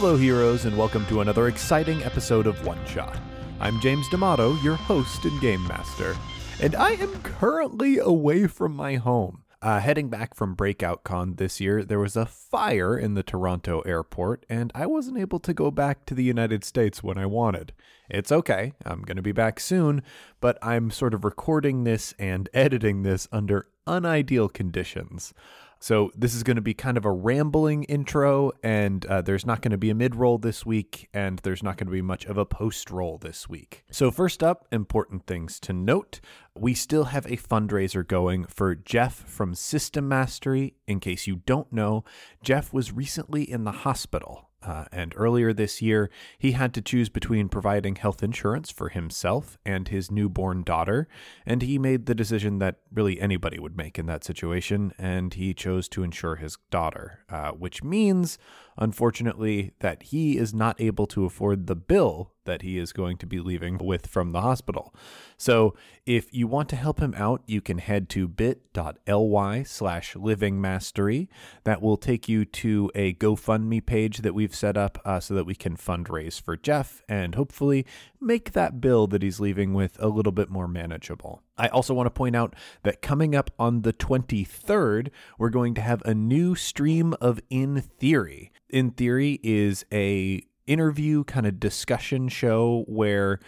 Hello, heroes, and welcome to another exciting episode of One Shot. I'm James D'Amato, your host and game master, and I am currently away from my home. Uh, heading back from Breakout Con this year, there was a fire in the Toronto airport, and I wasn't able to go back to the United States when I wanted. It's okay, I'm going to be back soon, but I'm sort of recording this and editing this under unideal conditions. So this is going to be kind of a rambling intro, and uh, there's not going to be a mid roll this week, and there's not going to be much of a post roll this week. So first up, important things to note: we still have a fundraiser going for Jeff from System Mastery. In case you don't know, Jeff was recently in the hospital. Uh, and earlier this year, he had to choose between providing health insurance for himself and his newborn daughter. And he made the decision that really anybody would make in that situation. And he chose to insure his daughter, uh, which means, unfortunately, that he is not able to afford the bill that he is going to be leaving with from the hospital. So if you want to help him out, you can head to bit.ly slash living mastery. That will take you to a GoFundMe page that we've set up uh, so that we can fundraise for Jeff and hopefully make that bill that he's leaving with a little bit more manageable. I also want to point out that coming up on the 23rd, we're going to have a new stream of In Theory. In Theory is a interview kind of discussion show where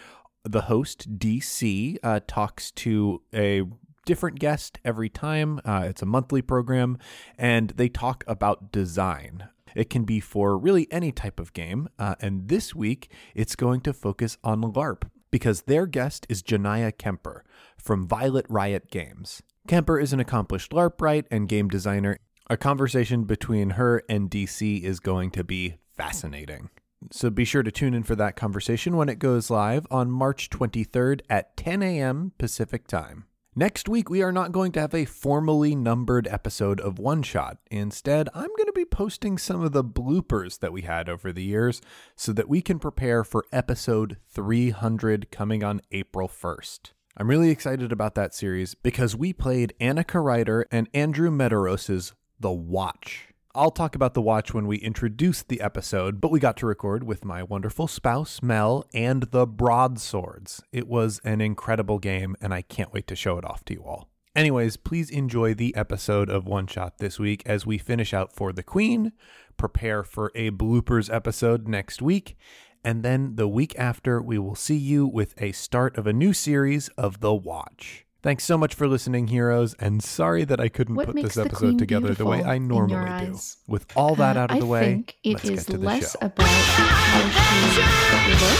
the host DC uh, talks to a different guest every time. Uh, it's a monthly program, and they talk about design. It can be for really any type of game. Uh, and this week, it's going to focus on LARP because their guest is Janaya Kemper from Violet Riot Games. Kemper is an accomplished LARP writer and game designer. A conversation between her and DC is going to be fascinating. So be sure to tune in for that conversation when it goes live on March 23rd at 10 a.m. Pacific Time. Next week, we are not going to have a formally numbered episode of One Shot. Instead, I'm going to be posting some of the bloopers that we had over the years so that we can prepare for episode 300 coming on April 1st. I'm really excited about that series because we played Anna Kreider and Andrew Medeiros's The Watch. I'll talk about the watch when we introduce the episode, but we got to record with my wonderful spouse, Mel, and the Broadswords. It was an incredible game, and I can't wait to show it off to you all. Anyways, please enjoy the episode of One Shot this week as we finish out for the Queen, prepare for a bloopers episode next week, and then the week after, we will see you with a start of a new series of The Watch. Thanks so much for listening, heroes, and sorry that I couldn't What put this episode together the way I normally do. With all that Uh, out of the I way, think it let's is get to the less show. about how she looks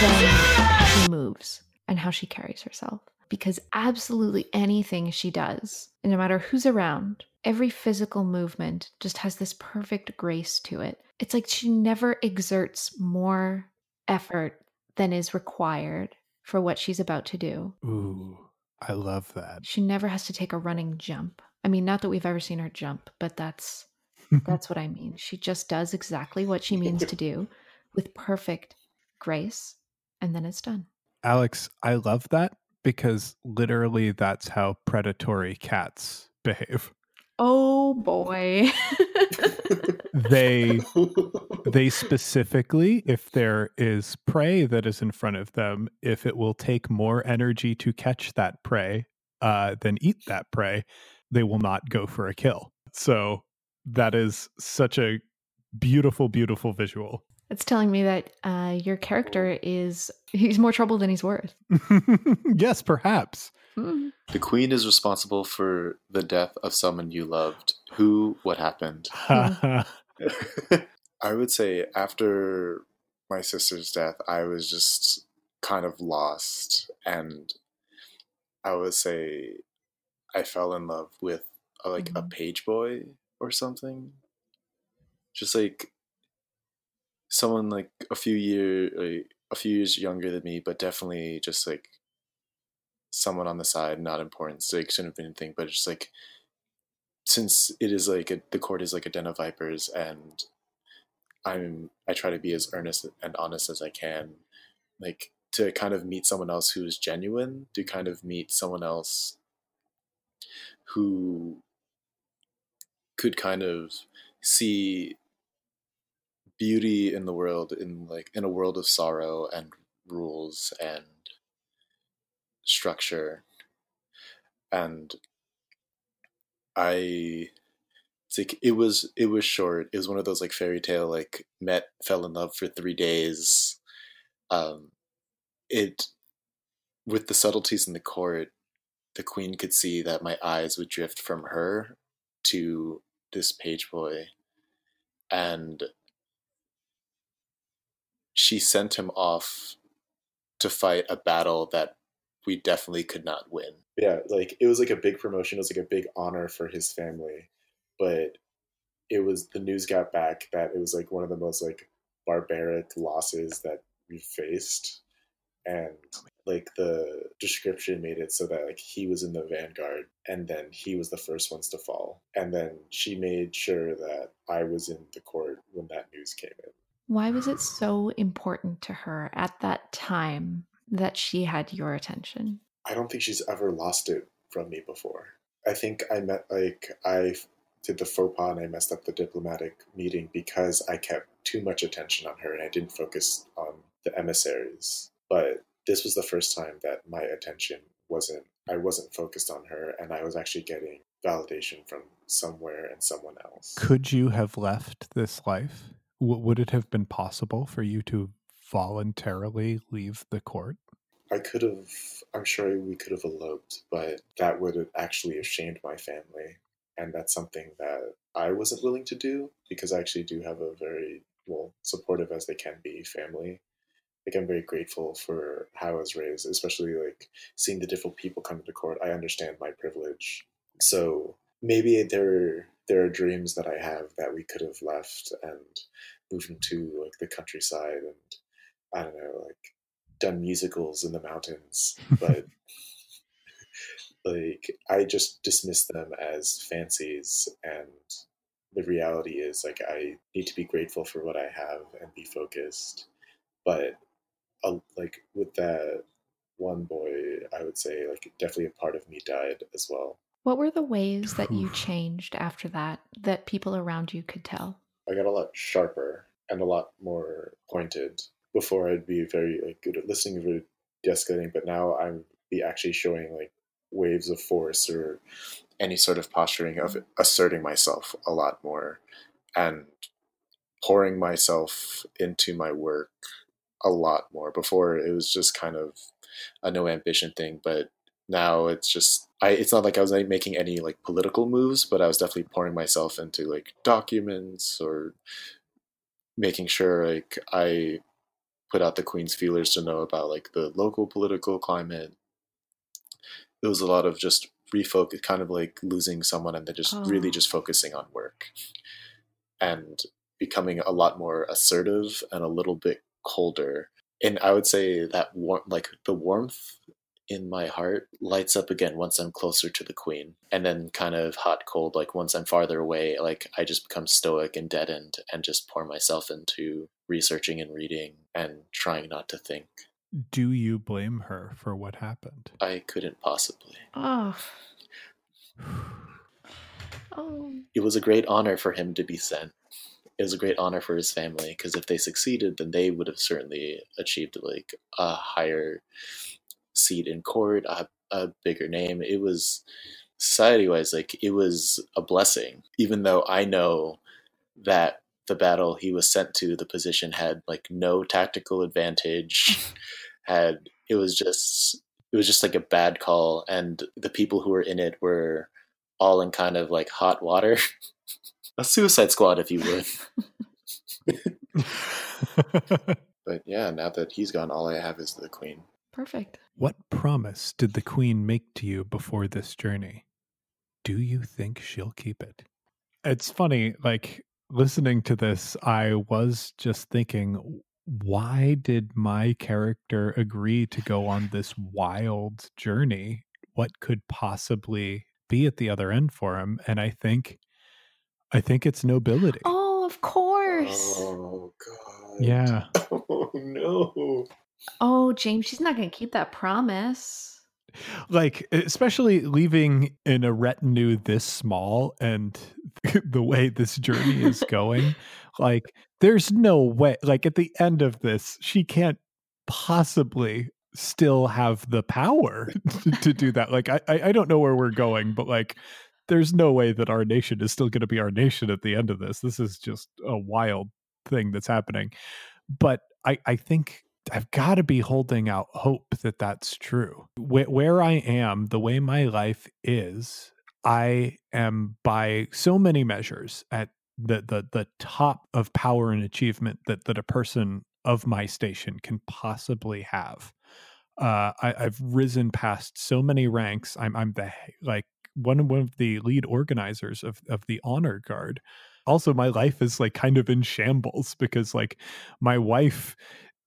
than she moves and how she carries herself. Because absolutely anything she does, and no matter who's around, every physical movement just has this perfect grace to it. It's like she never exerts more effort than is required for what she's about to do. Ooh, I love that. She never has to take a running jump. I mean, not that we've ever seen her jump, but that's that's what I mean. She just does exactly what she means to do with perfect grace, and then it's done. Alex, I love that because literally that's how predatory cats behave. Oh boy. They they specifically if there is prey that is in front of them, if it will take more energy to catch that prey uh, than eat that prey, they will not go for a kill. So that is such a beautiful, beautiful visual. it's telling me that uh, your character is he's more trouble than he's worth. yes, perhaps. Hmm. The queen is responsible for the death of someone you loved. Who? What happened? I would say after my sister's death, I was just kind of lost, and I would say I fell in love with a, like a Mhm. page boy or something. Just like someone like a few year, like, a few years younger than me, but definitely just like someone on the side, not important. So it shouldn't have been anything, but just like since it is like a, the court is like a den of vipers, and I'm I try to be as earnest and honest as I can, like to kind of meet someone else who's genuine, to kind of meet someone else who could kind of see beauty in the world in like in a world of sorrow and rules and structure. And i it's like it was it was short. It was one of those like fairy tale like met fell in love for three days. Um it with the subtleties in the court the queen could see that my eyes would drift from her to this page boy and she sent him off to fight a battle that we definitely could not win. Yeah, like it was like a big promotion, it was like a big honor for his family. But it was the news got back that it was like one of the most like barbaric losses that we faced. And oh like the description made it so that like he was in the vanguard and then he was the first ones to fall. And then she made sure that I was in the court when that news came in. Why was it so important to her at that time that she had your attention? I don't think she's ever lost it from me before. I think I met like I did the faux pas and I messed up the diplomatic meeting because I kept too much attention on her and I didn't focus on the emissaries. But this was the first time that my attention wasn't I wasn't focused on her and I was actually getting validation from somewhere and someone else. Could you have left this life? W- would it have been possible for you to voluntarily leave the court? I could have, I'm sure we could have eloped, but that would have actually have shamed my family. And that's something that I wasn't willing to do because I actually do have a very, well, supportive as they can be family. Like, I'm very grateful for how I was raised, especially like seeing the different people come to court. I understand my privilege. So maybe there, there are dreams that I have that we could have left and moved into like the countryside and I don't know, like done musicals in the mountains, but like I just dismiss them as fancies and the reality is like I need to be grateful for what I have and be focused. But uh, like with that one boy, I would say like definitely a part of me died as well. What were the ways that you changed after that that people around you could tell? I got a lot sharper and a lot more pointed. Before I'd be very like good at listening, very de-escalating, but now I'm be actually showing like waves of force or any sort of posturing of mm. asserting myself a lot more and pouring myself into my work a lot more. Before it was just kind of a no ambition thing, but now it's just I it's not like I was like, making any like political moves, but I was definitely pouring myself into like documents or making sure like I put out the Queen's feelers to know about like the local political climate. It was a lot of just refocus, kind of like losing someone and then just oh. really just focusing on work and becoming a lot more assertive and a little bit colder. And I would say that warm, like the warmth in my heart lights up again once I'm closer to the queen. And then kind of hot cold, like once I'm farther away, like I just become stoic and deadened and just pour myself into researching and reading and trying not to think. Do you blame her for what happened? I couldn't possibly. Oh. oh. It was a great honor for him to be sent. It was a great honor for his family because if they succeeded, then they would have certainly achieved like a higher seat in court, a, a bigger name. It was society wise, like it was a blessing, even though I know that the battle he was sent to, the position had like no tactical advantage, had it was just it was just like a bad call, and the people who were in it were all in kind of like hot water, a suicide squad, if you would. but yeah, now that he's gone, all I have is the queen. Perfect. What promise did the queen make to you before this journey? Do you think she'll keep it? It's funny, like listening to this, I was just thinking, why did my character agree to go on this wild journey? What could possibly be at the other end for him? And I think, I think it's nobility. Oh, of course. Oh God. Yeah. Oh no. Oh, James, she's not going to keep that promise. Like, especially leaving in a retinue this small and the way this journey is going, like there's no way like at the end of this, she can't possibly still have the power to do that. Like I I don't know where we're going, but like there's no way that our nation is still going to be our nation at the end of this. This is just a wild thing that's happening. But I I think I've got to be holding out hope that that's true. Where, where I am, the way my life is, I am by so many measures at the the the top of power and achievement that that a person of my station can possibly have. Uh, I, I've risen past so many ranks. I'm I'm the like one one of the lead organizers of of the honor guard. Also, my life is like kind of in shambles because like my wife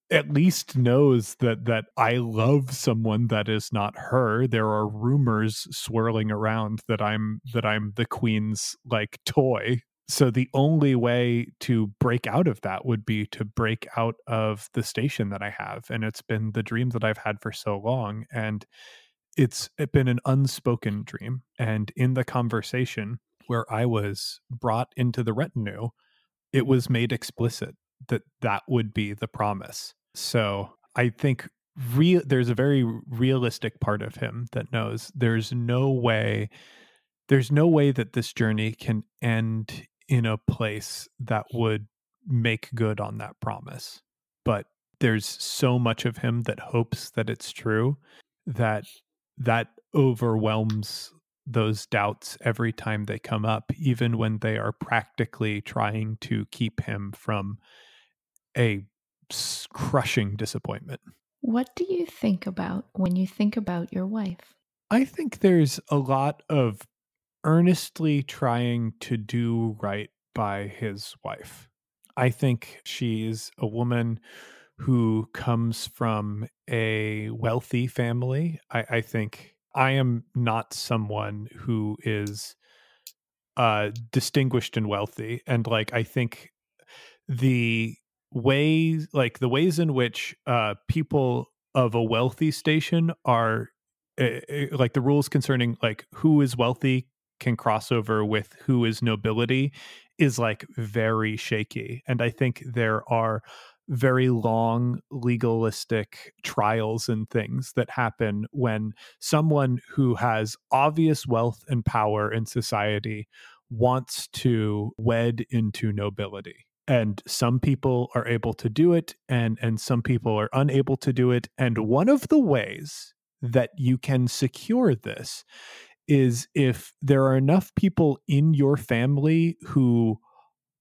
at least knows that that I love someone that is not her. There are rumors swirling around that I'm that I'm the queen's like toy. So the only way to break out of that would be to break out of the station that I have and it's been the dream that I've had for so long and it's it been an unspoken dream and in the conversation where I was brought into the retinue it was made explicit that that would be the promise so I think real there's a very realistic part of him that knows there's no way there's no way that this journey can end in a place that would make good on that promise. But there's so much of him that hopes that it's true that that overwhelms those doubts every time they come up even when they are practically trying to keep him from a crushing disappointment. What do you think about when you think about your wife? I think there's a lot of earnestly trying to do right by his wife. I think she's a woman who comes from a wealthy family. I, I think I am not someone who is uh distinguished and wealthy and like i think the ways like the ways in which uh people of a wealthy station are uh, like the rules concerning like who is wealthy can cross over with who is nobility is like very shaky. And i think there are very long legalistic trials and things that happen when someone who has obvious wealth and power in society wants to wed into nobility and some people are able to do it and and some people are unable to do it and one of the ways that you can secure this is if there are enough people in your family who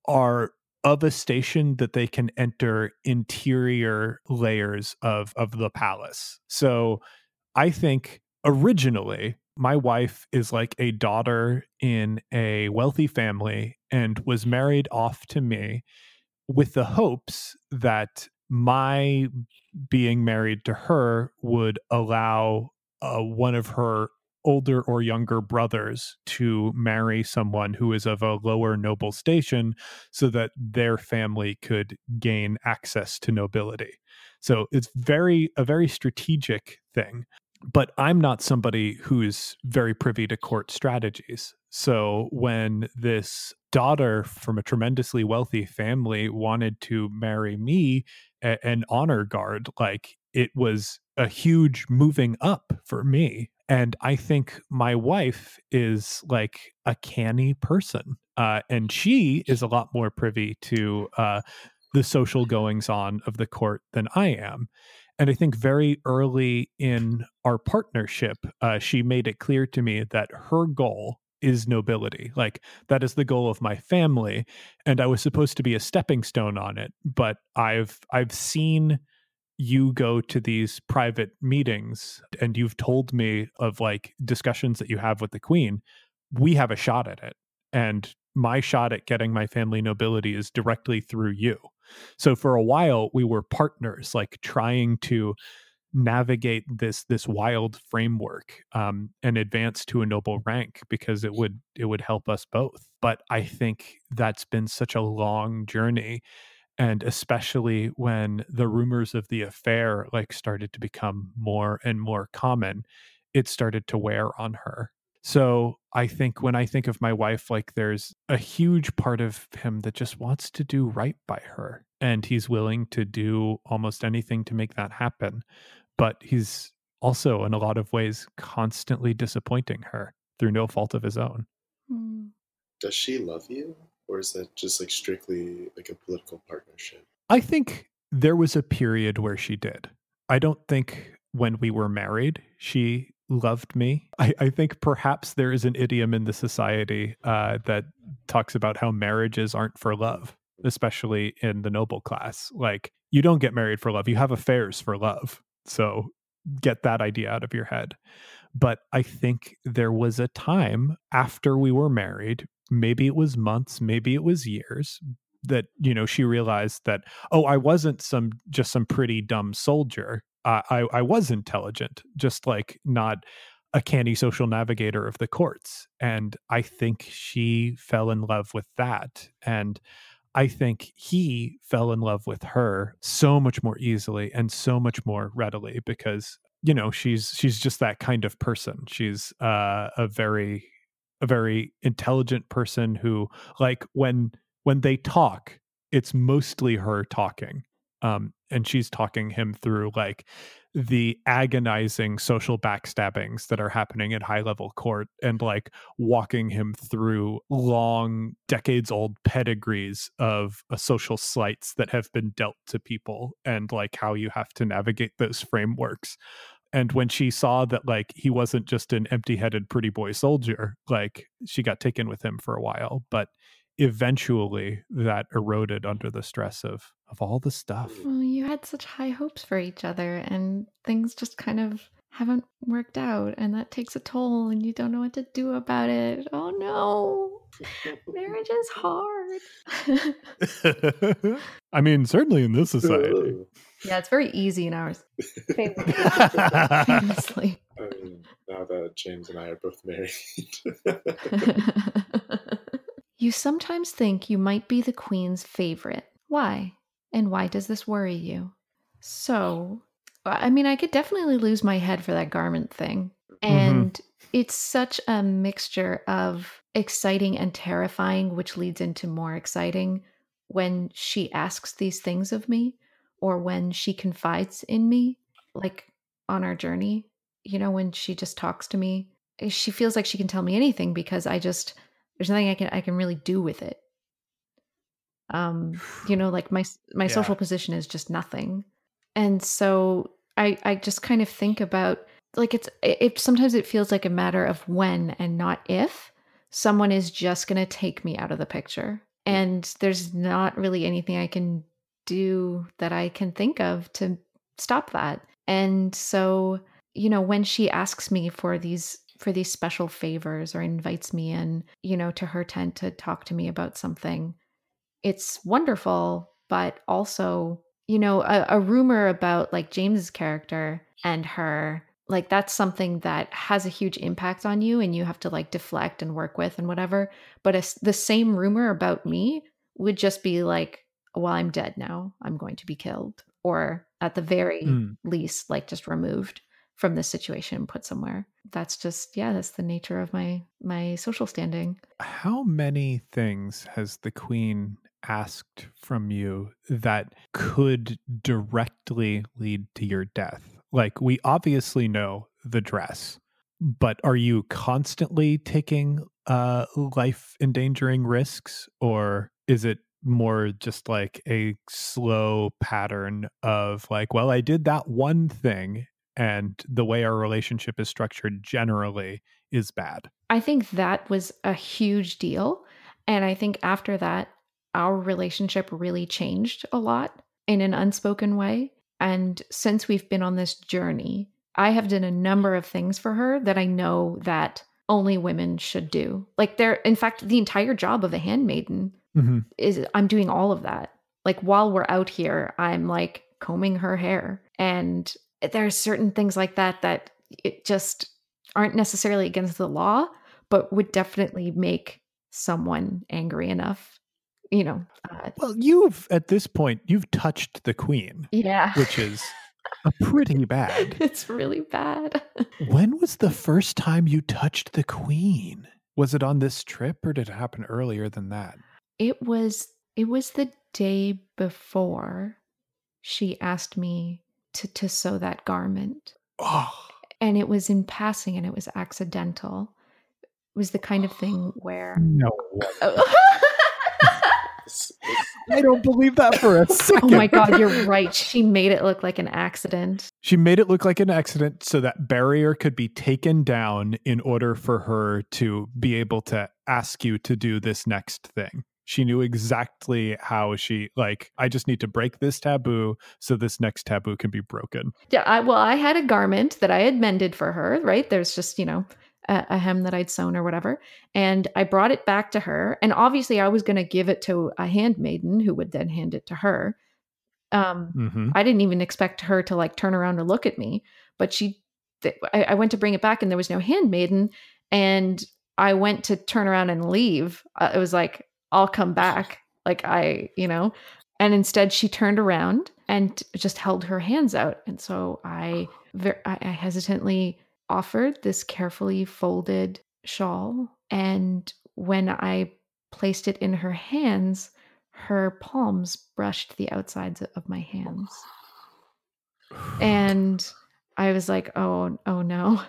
are of a station that they can enter interior layers of of the palace. So i think originally my wife is like a daughter in a wealthy family and was married off to me with the hopes that my being married to her would allow uh, one of her older or younger brothers to marry someone who is of a lower noble station so that their family could gain access to nobility. So it's very a very strategic thing but I'm not somebody who's very privy to court strategies. So when this daughter from a tremendously wealthy family wanted to marry me, a- an honor guard, like it was a huge moving up for me. And I think my wife is like a canny person. Uh, and she is a lot more privy to uh, the social goings on of the court than I am. And I think very early in our partnership, uh, she made it clear to me that her goal is nobility. Like that is the goal of my family, and I was supposed to be a stepping stone on it. But I've I've seen you go to these private meetings, and you've told me of like discussions that you have with the queen. We have a shot at it, and my shot at getting my family nobility is directly through you. So for a while we were partners, like trying to navigate this this wild framework um, and advance to a noble rank because it would it would help us both. But I think that's been such a long journey and especially when the rumors of the affair like started to become more and more common it started to wear on her So I think when I think of my wife, like there's a huge part of him that just wants to do right by her. And he's willing to do almost anything to make that happen. But he's also, in a lot of ways, constantly disappointing her through no fault of his own. Hmm. Does she love you? Or is that just like strictly like a political partnership? I think there was a period where she did. I don't think when we were married, she loved me. I, I think perhaps there is an idiom in the society uh, that talks about how marriages aren't for love, especially in the noble class. Like, you don't get married for love, you have affairs for love. So get that idea out of your head. But I think there was a time after we were married, maybe it was months, maybe it was years, that you know she realized that oh i wasn't some just some pretty dumb soldier i i was intelligent just like not a canny social navigator of the courts and i think she fell in love with that and i think he fell in love with her so much more easily and so much more readily because you know she's she's just that kind of person she's uh, a very a very intelligent person who like when when they talk, it's mostly her talking. Um, and she's talking him through like the agonizing social backstabbings that are happening at high level court and like walking him through long decades old pedigrees of uh, social slights that have been dealt to people and like how you have to navigate those frameworks. And when she saw that like he wasn't just an empty-headed pretty boy soldier like she got taken with him for a while but eventually that eroded under the stress of of all the stuff. Well, you had such high hopes for each other, and things just kind of haven't worked out, and that takes a toll, and you don't know what to do about it. Oh no, marriage is hard. I mean, certainly in this society. yeah, it's very easy in ours. Famously. I mean, now that James and I are both married. You sometimes think you might be the queen's favorite. Why? And why does this worry you? So, I mean, I could definitely lose my head for that garment thing. And mm-hmm. it's such a mixture of exciting and terrifying, which leads into more exciting when she asks these things of me or when she confides in me, like on our journey. You know, when she just talks to me, she feels like she can tell me anything because I just there's nothing I can I can really do with it. Um, you know, like my my yeah. social position is just nothing. And so I I just kind of think about like it's it sometimes it feels like a matter of when and not if someone is just going to take me out of the picture. And there's not really anything I can do that I can think of to stop that. And so, you know, when she asks me for these for these special favors or invites me in, you know, to her tent to talk to me about something. It's wonderful, but also, you know, a, a rumor about like James's character and her like that's something that has a huge impact on you and you have to like deflect and work with and whatever but a, the same rumor about me would just be like well i'm dead now i'm going to be killed or at the very mm. least like just removed from this situation put somewhere. That's just yeah that's the nature of my my social standing. How many things has the queen asked from you that could directly lead to your death? Like we obviously know the dress but are you constantly taking uh life endangering risks or is it more just like a slow pattern of like well i did that one thing and the way our relationship is structured generally is bad. I think that was a huge deal. And I think after that, our relationship really changed a lot in an unspoken way. And since we've been on this journey, I have done a number of things for her that I know that only women should do. Like there, in fact, the entire job of a handmaiden mm-hmm. is I'm doing all of that. Like while we're out here, I'm like combing her hair and there are certain things like that that it just aren't necessarily against the law, but would definitely make someone angry enough. You know. Uh, well, you've at this point you've touched the queen. Yeah. Which is a Pretty bad. it's really bad. When was the first time you touched the queen? Was it on this trip or did it happen earlier than that? It was it was the day before she asked me to to sew that garment. Oh, And it was in passing and it was accidental. It was the kind of thing where no. I don't believe that for a second. Oh my god, you're right. She made it look like an accident. She made it look like an accident so that barrier could be taken down in order for her to be able to ask you to do this next thing. She knew exactly how she like I just need to break this taboo so this next taboo can be broken. Yeah, I, well, I had a garment that I had mended for her, right? There's just, you know, a, a hem that I'd sewn or whatever. And I brought it back to her. And obviously, I was going to give it to a handmaiden who would then hand it to her. Um, Mhm. I didn't even expect her to like turn around and look at me, but she, th- I, I went to bring it back and there was no handmaiden. And I went to turn around and leave. Uh, it was like, I'll come back. Like, I, you know, and instead she turned around and just held her hands out. And so I, ver- I, hesitantly offered this carefully folded shawl. And when I placed it in her hands, her palms brushed the outsides of my hands. And I was like, oh, oh no.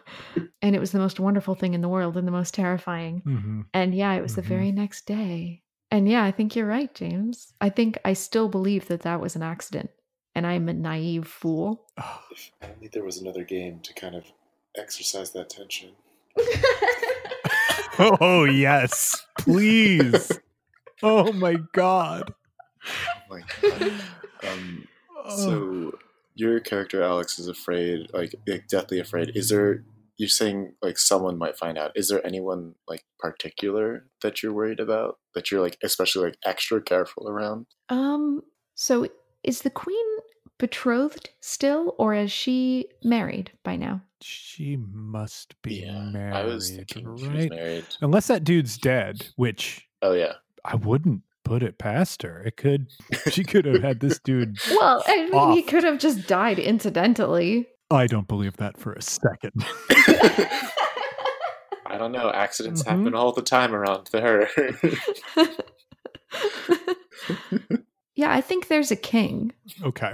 And it was the most wonderful thing in the world and the most terrifying. Mhm. And yeah, it was Mhm. the very next day. And yeah, I think you're right, James. I think I still believe that that was an accident. And I'm a naive fool. if only there was another game to kind of exercise that tension. Oh yes, please. oh my god. Oh my god. Um, Oh. so your character Alex is afraid, like, like deathly afraid. Is there? You're saying like someone might find out. Is there anyone like particular that you're worried about? That you're like especially like extra careful around? Um, so is the queen betrothed still, or is she married by now? she must be yeah, married, I was thinking she was right? married. Unless that dude's dead, which Oh yeah, I wouldn't put it past her. It could she could have had this dude. Well, I mean, he could have just died incidentally. I don't believe that for a second. I don't know. Accidents Mhm. happen all the time around her. yeah, I think there's a king, okay.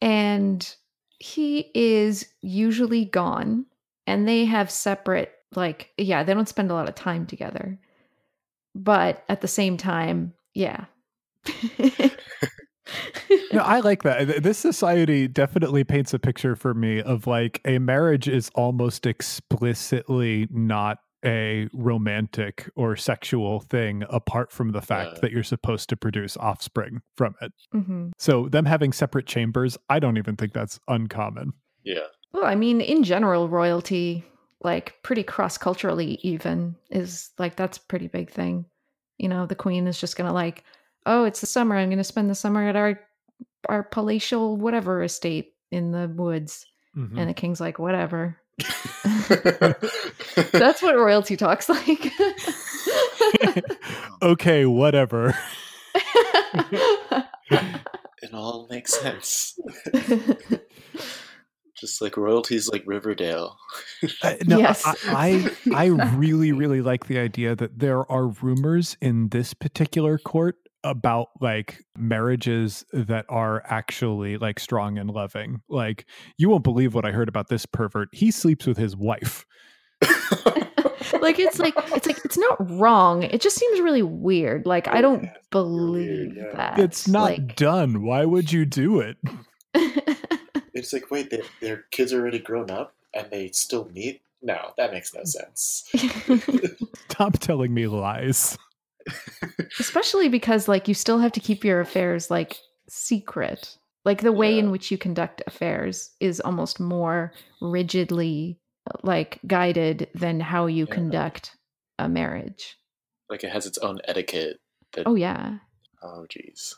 and he is usually gone, and they have separate, like, yeah, they don't spend a lot of time together. But at the same time, yeah. No, I like that. This society definitely paints a picture for me of like a marriage is almost explicitly not a romantic or sexual thing apart from the fact Yeah. that you're supposed to produce offspring from it. hmm So them having separate chambers, I don't even think that's uncommon. yeah, Well, I mean, in general, royalty, like pretty cross culturally, even is like that's a pretty big thing. You know, the queen is just gonna like, oh, it's the summer. I'm gonna spend the summer at our our palatial whatever estate in the woods, Mhm. and the king's like, whatever. That's what royalty talks like. okay, whatever. it all makes sense. Just like royalties, like Riverdale. Uh, no, Yes. I, I I really really like the idea that there are rumors in this particular court about like marriages that are actually like strong and loving. Like you won't believe what I heard about this pervert. He sleeps with his wife. like it's like it's like it's not wrong. It just seems really weird. Like I oh, don't Yeah, weird, believe yeah. that. It's not like done. Why would you do it? It's like, wait, they, their kids are already grown up and they still meet? No, that makes no sense. Stop telling me lies. Especially because like you still have to keep your affairs like secret like the way in which you conduct affairs is almost more rigidly like guided than how you Yeah. conduct a marriage like it has its own etiquette. That, oh yeah oh, jeez.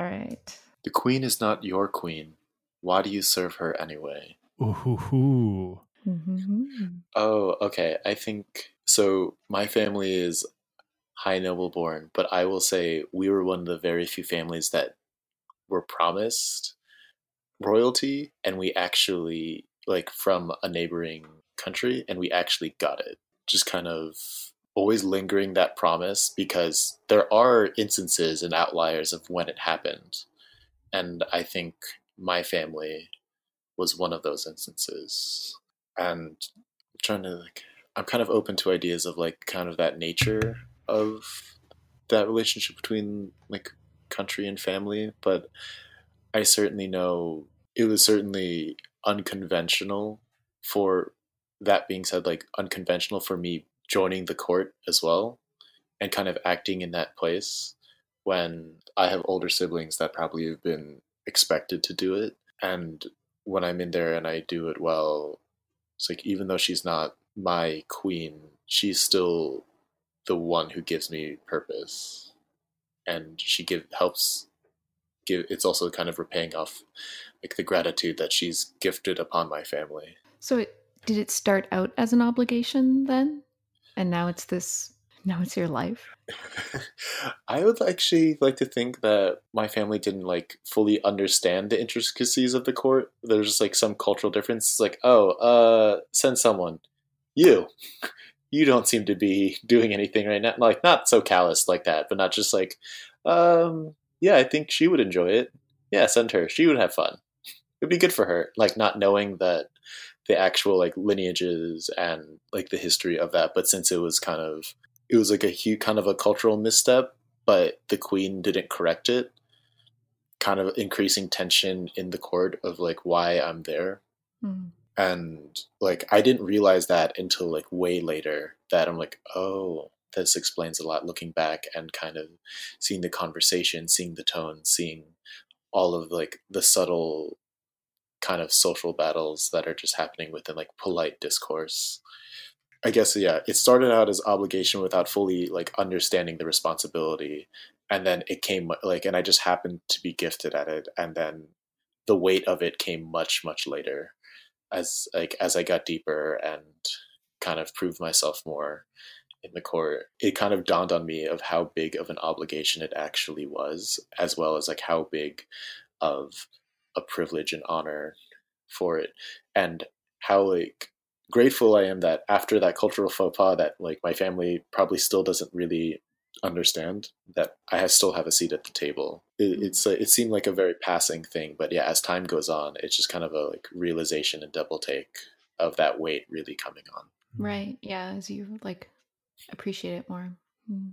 all right The queen is not your queen. Why do you serve her anyway? Ooh, hoo, hoo. Mhm. Oh, okay. I think so. My family is high noble born, but I will say we were one of the very few families that were promised royalty and we actually like from a neighboring country and we actually got it. Just kind of always lingering that promise because there are instances and outliers of when it happened. And I think my family was one of those instances. And I'm trying to like I'm kind of open to ideas of like kind of that nature of that relationship between like country and family, but I certainly know it was certainly unconventional for that being said like unconventional for me joining the court as well and kind of acting in that place when I have older siblings that probably have been expected to do it. And when I'm in there and I do it well it's like even though she's not my queen she's still the one who gives me purpose and she give helps give it's also kind of repaying off like the gratitude that she's gifted upon my family So it, did it start out as an obligation then? And now it's this now it's your life? I would actually like to think that my family didn't like fully understand the intricacies of the court. There's just like some cultural difference. It's like, oh, uh, send someone. You. You don't seem to be doing anything right now. Like not so callous like that, but not just like, um, yeah, I think she would enjoy it. Yeah, send her. She would have fun. It'd be good for her. Like not knowing that the actual like lineages and like the history of that, but since it was kind of it was like a huge kind of a cultural misstep, but the queen didn't correct it, kind of increasing tension in the court of like why I'm there. Mm. And like I didn't realize that until like way later that I'm like, oh, this explains a lot looking back and kind of seeing the conversation, seeing the tone, seeing all of like the subtle kind of social battles that are just happening within like polite discourse. I guess yeah, it started out as obligation without fully like understanding the responsibility, and then it came like, and I just happened to be gifted at it, and then the weight of it came much much later, as like as I got deeper and kind of proved myself more in the court. It kind of dawned on me of how big of an obligation it actually was, as well as like how big of a privilege and honor for it, and how like grateful I am that after that cultural faux pas that like my family probably still doesn't really understand that I still have a seat at the table. It, it's it seemed like a very passing thing, but yeah, as time goes on, it's just kind of a like realization and double take of that weight really coming on. Right. Yeah, as you like appreciate it more. Mm.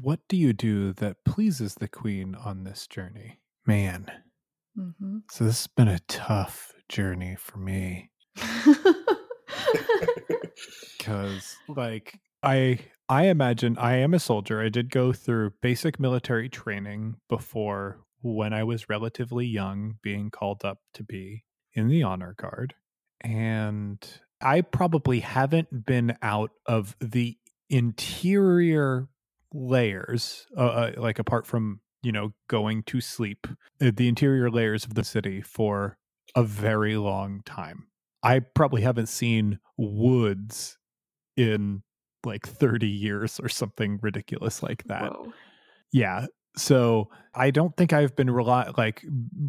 What do you do that pleases the queen on this journey? Man. hmm So this has been a tough journey for me because like I I imagine I am a soldier. I did go through basic military training before when I was relatively young being called up to be in the honor guard and I probably haven't been out of the interior layers uh, uh, like apart from you know going to sleep uh, the interior layers of the city for a very long time i probably haven't seen woods in like 30 years or something ridiculous like that Whoa. yeah so i don't think i've been reli- like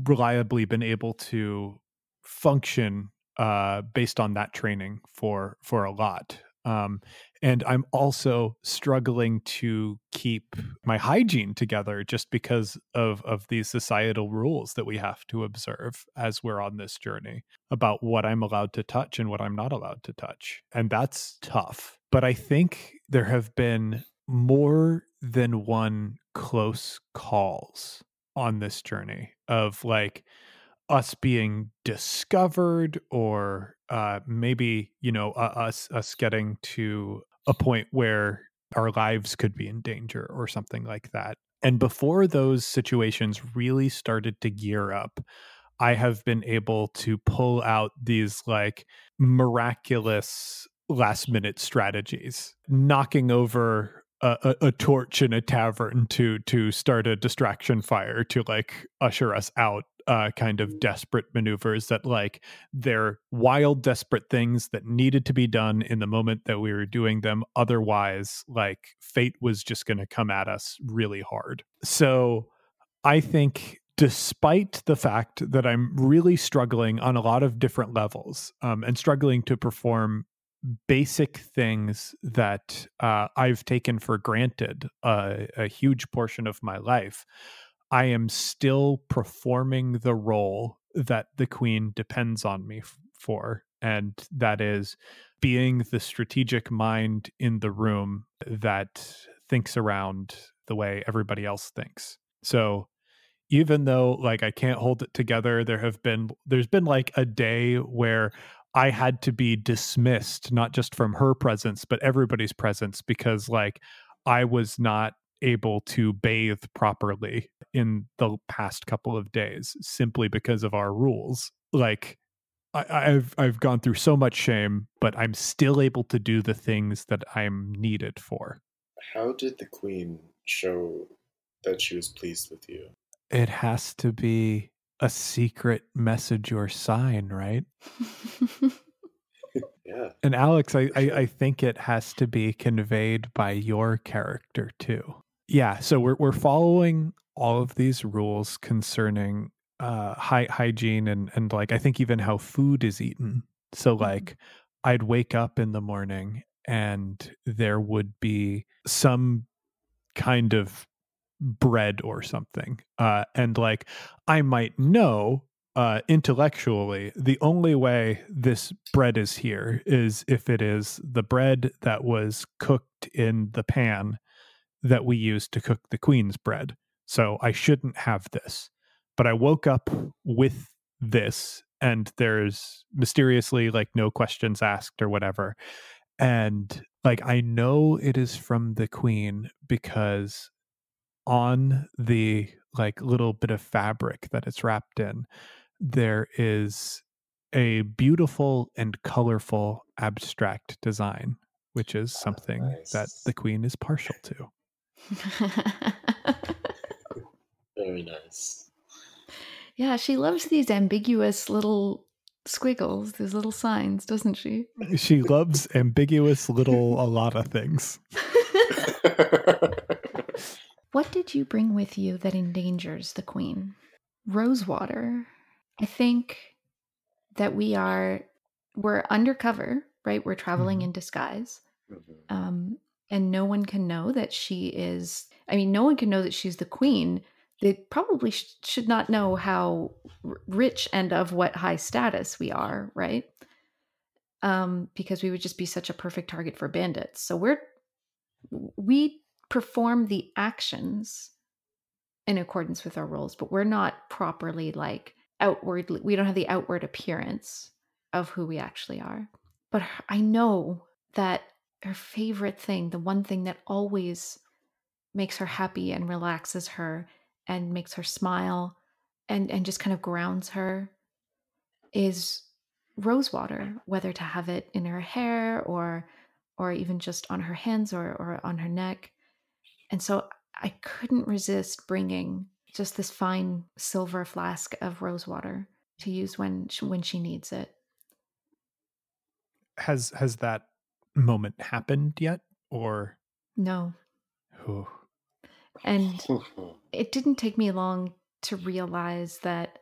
reliably been able to function uh based on that training for for a lot um and i'm also struggling to keep my hygiene together just because of of these societal rules that we have to observe as we're on this journey about what i'm allowed to touch and what i'm not allowed to touch and that's tough but i think there have been more than one close calls on this journey of like us being discovered or uh maybe you know uh, us us getting to a point where our lives could be in danger or something like that. And before those situations really started to gear up i have been able to pull out these like miraculous last minute strategies knocking over a, a, a torch in a tavern to to start a distraction fire to like usher us out uh, kind of desperate maneuvers that like they're wild desperate things that needed to be done in the moment that we were doing them. Otherwise like fate was just going to come at us really hard. So i think despite the fact that I'm really struggling on a lot of different levels um, and struggling to perform basic things that uh, I've taken for granted uh, a huge portion of my life, I am still performing the role that the queen depends on me f- for. And that is being the strategic mind in the room that thinks around the way everybody else thinks. So even though like I can't hold it together, there have been there's been like a day where I had to be dismissed, not just from her presence, but everybody's presence, because like I was not able to bathe properly in the past couple of days simply because of our rules. Like I, have I've gone through so much shame, but I'm still able to do the things that I'm needed for. How did the queen show that she was pleased with you? It has to be a secret message or sign, right? yeah. And Alex, I, I, I think it has to be conveyed by your character too. Yeah, so we're we're following all of these rules concerning uh hy- hygiene and and like I think even how food is eaten. So Mm-hmm. like I'd wake up in the morning and there would be some kind of bread or something. Uh, and like I might know uh, intellectually the only way this bread is here is if it is the bread that was cooked in the pan that we used to cook the queen's bread. So I shouldn't have this. But I woke up with this and there's mysteriously like no questions asked or whatever. And like I know it is from the queen because on the like little bit of fabric that it's wrapped in there is a beautiful and colorful abstract design which is ah, something that nice. the queen is partial to Very nice. yeah, she loves these ambiguous little squiggles, these little signs, doesn't she? she loves ambiguous little a lot of things What did you bring with you that endangers the queen? Rosewater. I think that we are we're undercover, right? We're traveling Mhm. in disguise. Mhm. Um and no one can know that she is I mean no one can know that she's the queen. They probably sh- should not know how r- rich and of what high status we are, right? Um because we would just be such a perfect target for bandits. So we're we perform the actions in accordance with our roles, but we're not properly like outwardly, we don't have the outward appearance of who we actually are. But I know that her favorite thing, the one thing that always makes her happy and relaxes her and makes her smile and, and just kind of grounds her is rosewater, whether to have it in her hair or or even just on her hands or, or on her neck. And so I couldn't resist bringing just this fine silver flask of rosewater to use when she, when she needs it. has has that moment happened yet or No. Ooh. And it didn't take me long to realize that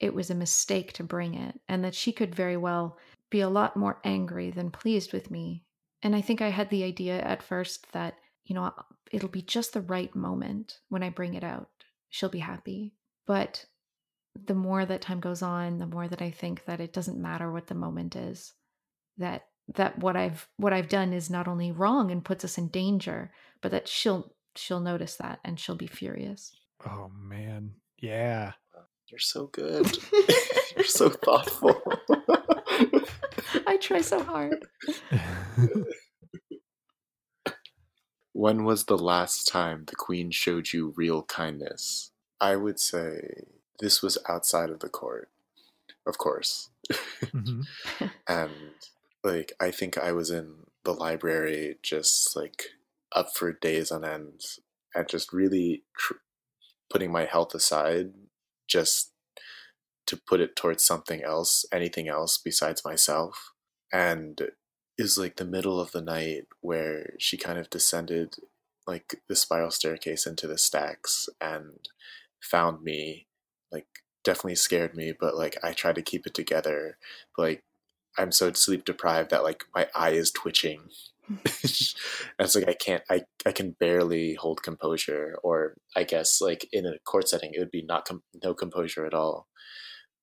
it was a mistake to bring it and that she could very well be a lot more angry than pleased with me. And I think I had the idea at first that, you know, uh, it'll be just the right moment when I bring it out. She'll be happy. But the more that time goes on, the more that I think that it doesn't matter what the moment is. That that what I've what I've done is not only wrong and puts us in danger, but that she'll she'll notice that and she'll be furious. oh man yeah You're so good. You're so thoughtful. I try so hard. when was the last time the queen showed you real kindness? I would say this was outside of the court, of course. Mhm. and like I think I was in the library just like up for days on end and just really tr- putting my health aside just to put it towards something else, anything else besides myself. And was like the middle of the night where she kind of descended like the spiral staircase into the stacks and found me like definitely scared me, but like I tried to keep it together. But, like I'm so sleep deprived that like my eye is twitching. it's like I can't I I can barely hold composure or I guess like in a court setting it would be not com- no composure at all.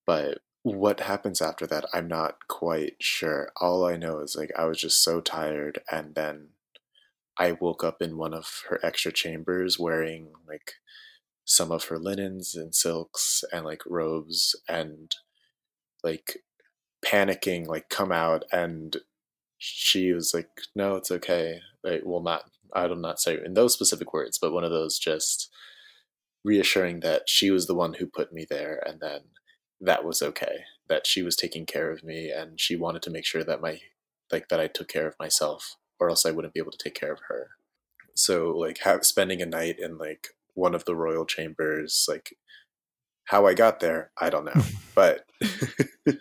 But what happens after that I'm not quite sure. All I know is like I was just so tired and then I woke up in one of her extra chambers wearing like some of her linens and silks and like robes and like panicking like come out and she was like no it's okay like well not i don't not say in those specific words but one of those just reassuring that she was the one who put me there and then that was okay that she was taking care of me and she wanted to make sure that my like that i took care of myself or else i wouldn't be able to take care of her. So like have, spending a night in like one of the royal chambers like how i got there i don't know but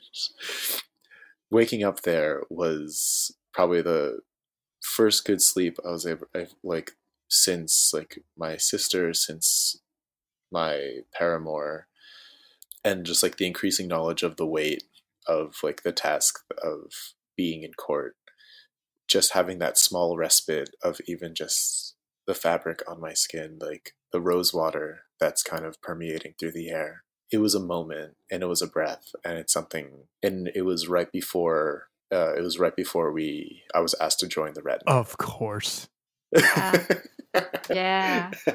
waking up there was probably the first good sleep i was able I've, like since like my sister since my paramour and just like the increasing knowledge of the weight of like the task of being in court just having that small respite of even just the fabric on my skin like the rose water that's kind of permeating through the air it was a moment and it was a breath and it's something and it was right before uh, it was right before we i was asked to join the red Of course. Yeah. Yeah.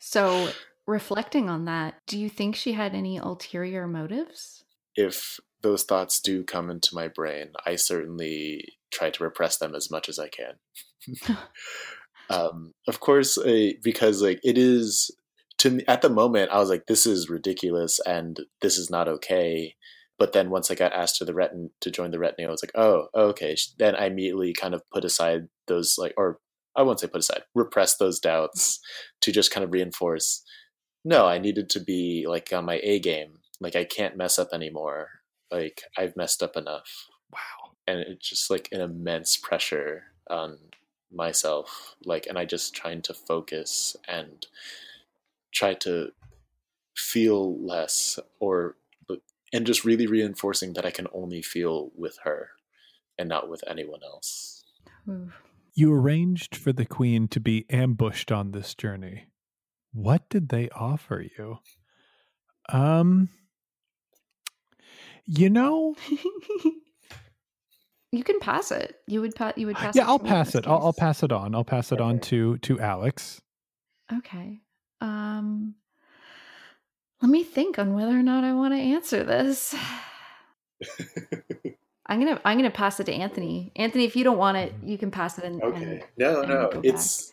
So, reflecting on that, do you think she had any ulterior motives? if those thoughts do come into my brain i certainly try to repress them as much as i can. Um, of course uh, because like it is to me at the moment i was like this is ridiculous and this is not okay. But then once i got asked to the retin to join the retinue i was like oh okay. Then i immediately kind of put aside those like or i won't say put aside repress those doubts to just kind of reinforce no i needed to be like on my a game. Like i can't mess up anymore. Like i've messed up enough. Wow. and it's just like an immense pressure on myself. Like and i just trying to focus and try to feel less or and just really reinforcing that i can only feel with her and not with anyone else. You arranged for the queen to be ambushed on this journey. What did they offer you? Um, you know, you can pass it. You would pass. You would pass. yeah, it I'll to me in pass it. I'll, I'll pass it on. I'll pass it on to to Alex. Okay. Um. Let me think on whether or not I want to answer this. I'm gonna I'm gonna pass it to Anthony. Anthony, if you don't want it, you can pass it. And, okay and- no and no go it's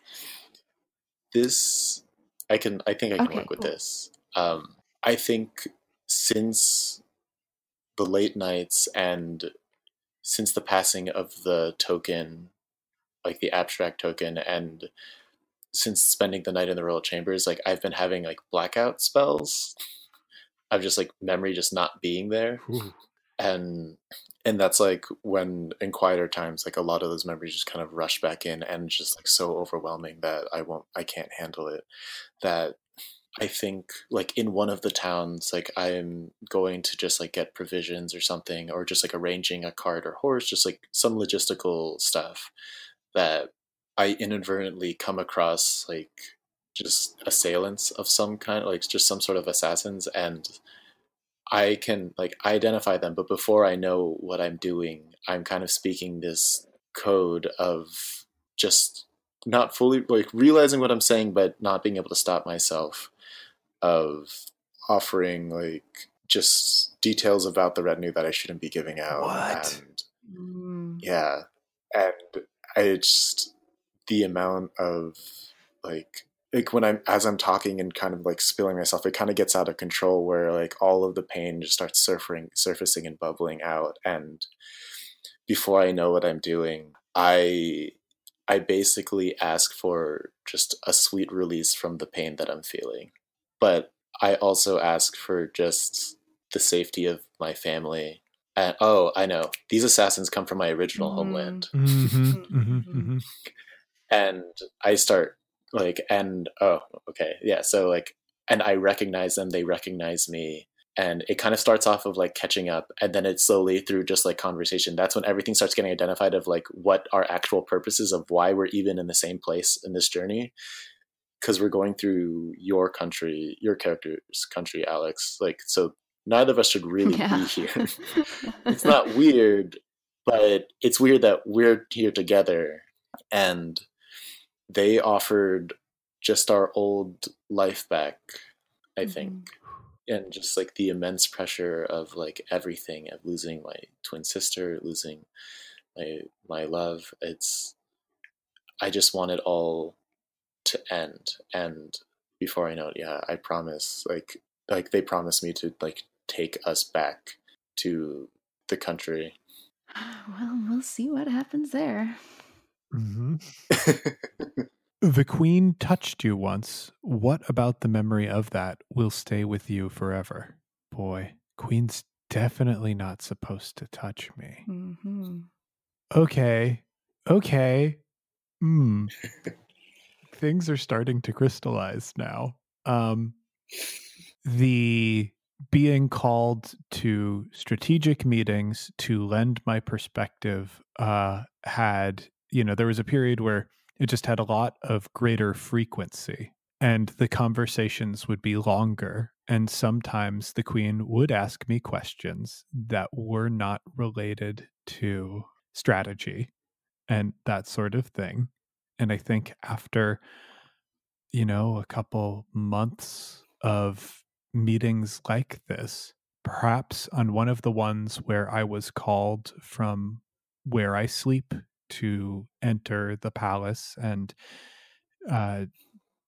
this i can i think i can Okay, work with cool. this. Um i think since the late nights and since the passing of the token like the abstract token and since spending the night in the royal chambers like i've been having like blackout spells. Of just like memory just not being there and and that's like when in quieter times like a lot of those memories just kind of rush back in and just like so overwhelming that i won't i can't handle it. That i think like in one of the towns like i'm going to just like get provisions or something or just like arranging a cart or horse just like some logistical stuff that i inadvertently come across like just assailants of some kind like just some sort of assassins and I can like identify them, but before I know what I'm doing, I'm kind of speaking this code of just not fully like realizing what I'm saying, but not being able to stop myself of offering like just details about the retinue that I shouldn't be giving out. What? And Mm. yeah, and I just the amount of like like when I'm as I'm talking and kind of like spilling myself, it kind of gets out of control where like all of the pain just starts surfing, surfacing and bubbling out, and before I know what I'm doing, I I basically ask for just a sweet release from the pain that I'm feeling, but I also ask for just the safety of my family. And oh, I know these assassins come from my original Mm. homeland Mm-hmm, Mhm, mm-hmm, mhm. hmm and I start like and oh okay yeah so like and I recognize them, they recognize me. And it kind of starts off of like catching up, and then it's slowly through just like conversation. That's when everything starts getting identified of like what our actual purposes of why we're even in the same place in this journey. Because we're going through your country, your character's country, Alex. Like, so neither of us should really Yeah. be here. it's not weird, but it's weird that we're here together and they offered just our old life back, I Mm-hmm. think. And just like the immense pressure of like everything of losing my twin sister, losing my my love. It's I just want it all to end. And before I know it, yeah, I promise like like they promised me to like take us back to the country. Well, we'll see what happens there. Hmm The queen touched you once. What about the memory of that will stay with you forever? Boy, queen's definitely not supposed to touch me. hmm Okay. Okay. Hmm. Things are starting to crystallize now. Um the being called to strategic meetings to lend my perspective uh had, you know, there was a period where it just had a lot of greater frequency and the conversations would be longer and sometimes the queen would ask me questions that were not related to strategy and that sort of thing and i think after you know a couple months of meetings like this perhaps on one of the ones where i was called from where i sleep to enter the palace and uh,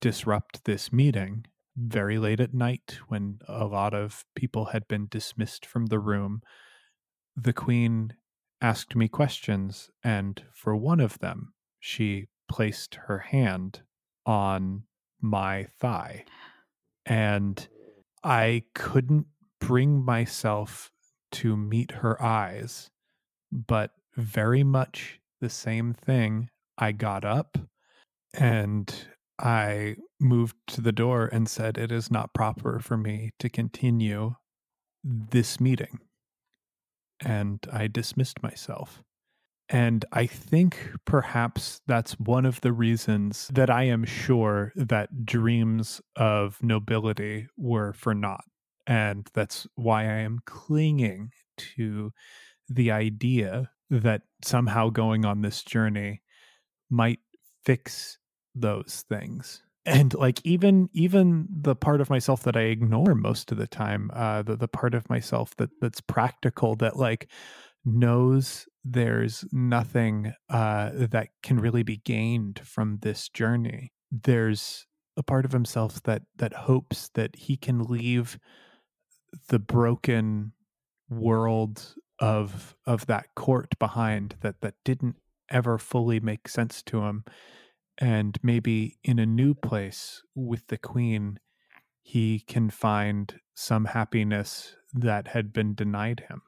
disrupt this meeting very late at night when a lot of people had been dismissed from the room. The queen asked me questions, and for one of them, she placed her hand on my thigh. And I couldn't bring myself to meet her eyes, but very much the same thing. I got up and I moved to the door and said, It is not proper for me to continue this meeting. And I dismissed myself. And I think perhaps that's one of the reasons that I am sure that dreams of nobility were for naught. And that's why I am clinging to the idea that somehow going on this journey might fix those things. And like even even the part of myself that i ignore most of the time uh the, the part of myself that that's practical that like knows there's nothing uh that can really be gained from this journey there's a part of himself that that hopes that he can leave the broken world of of that court behind that that didn't ever fully make sense to him and maybe in a new place with the queen he can find some happiness that had been denied him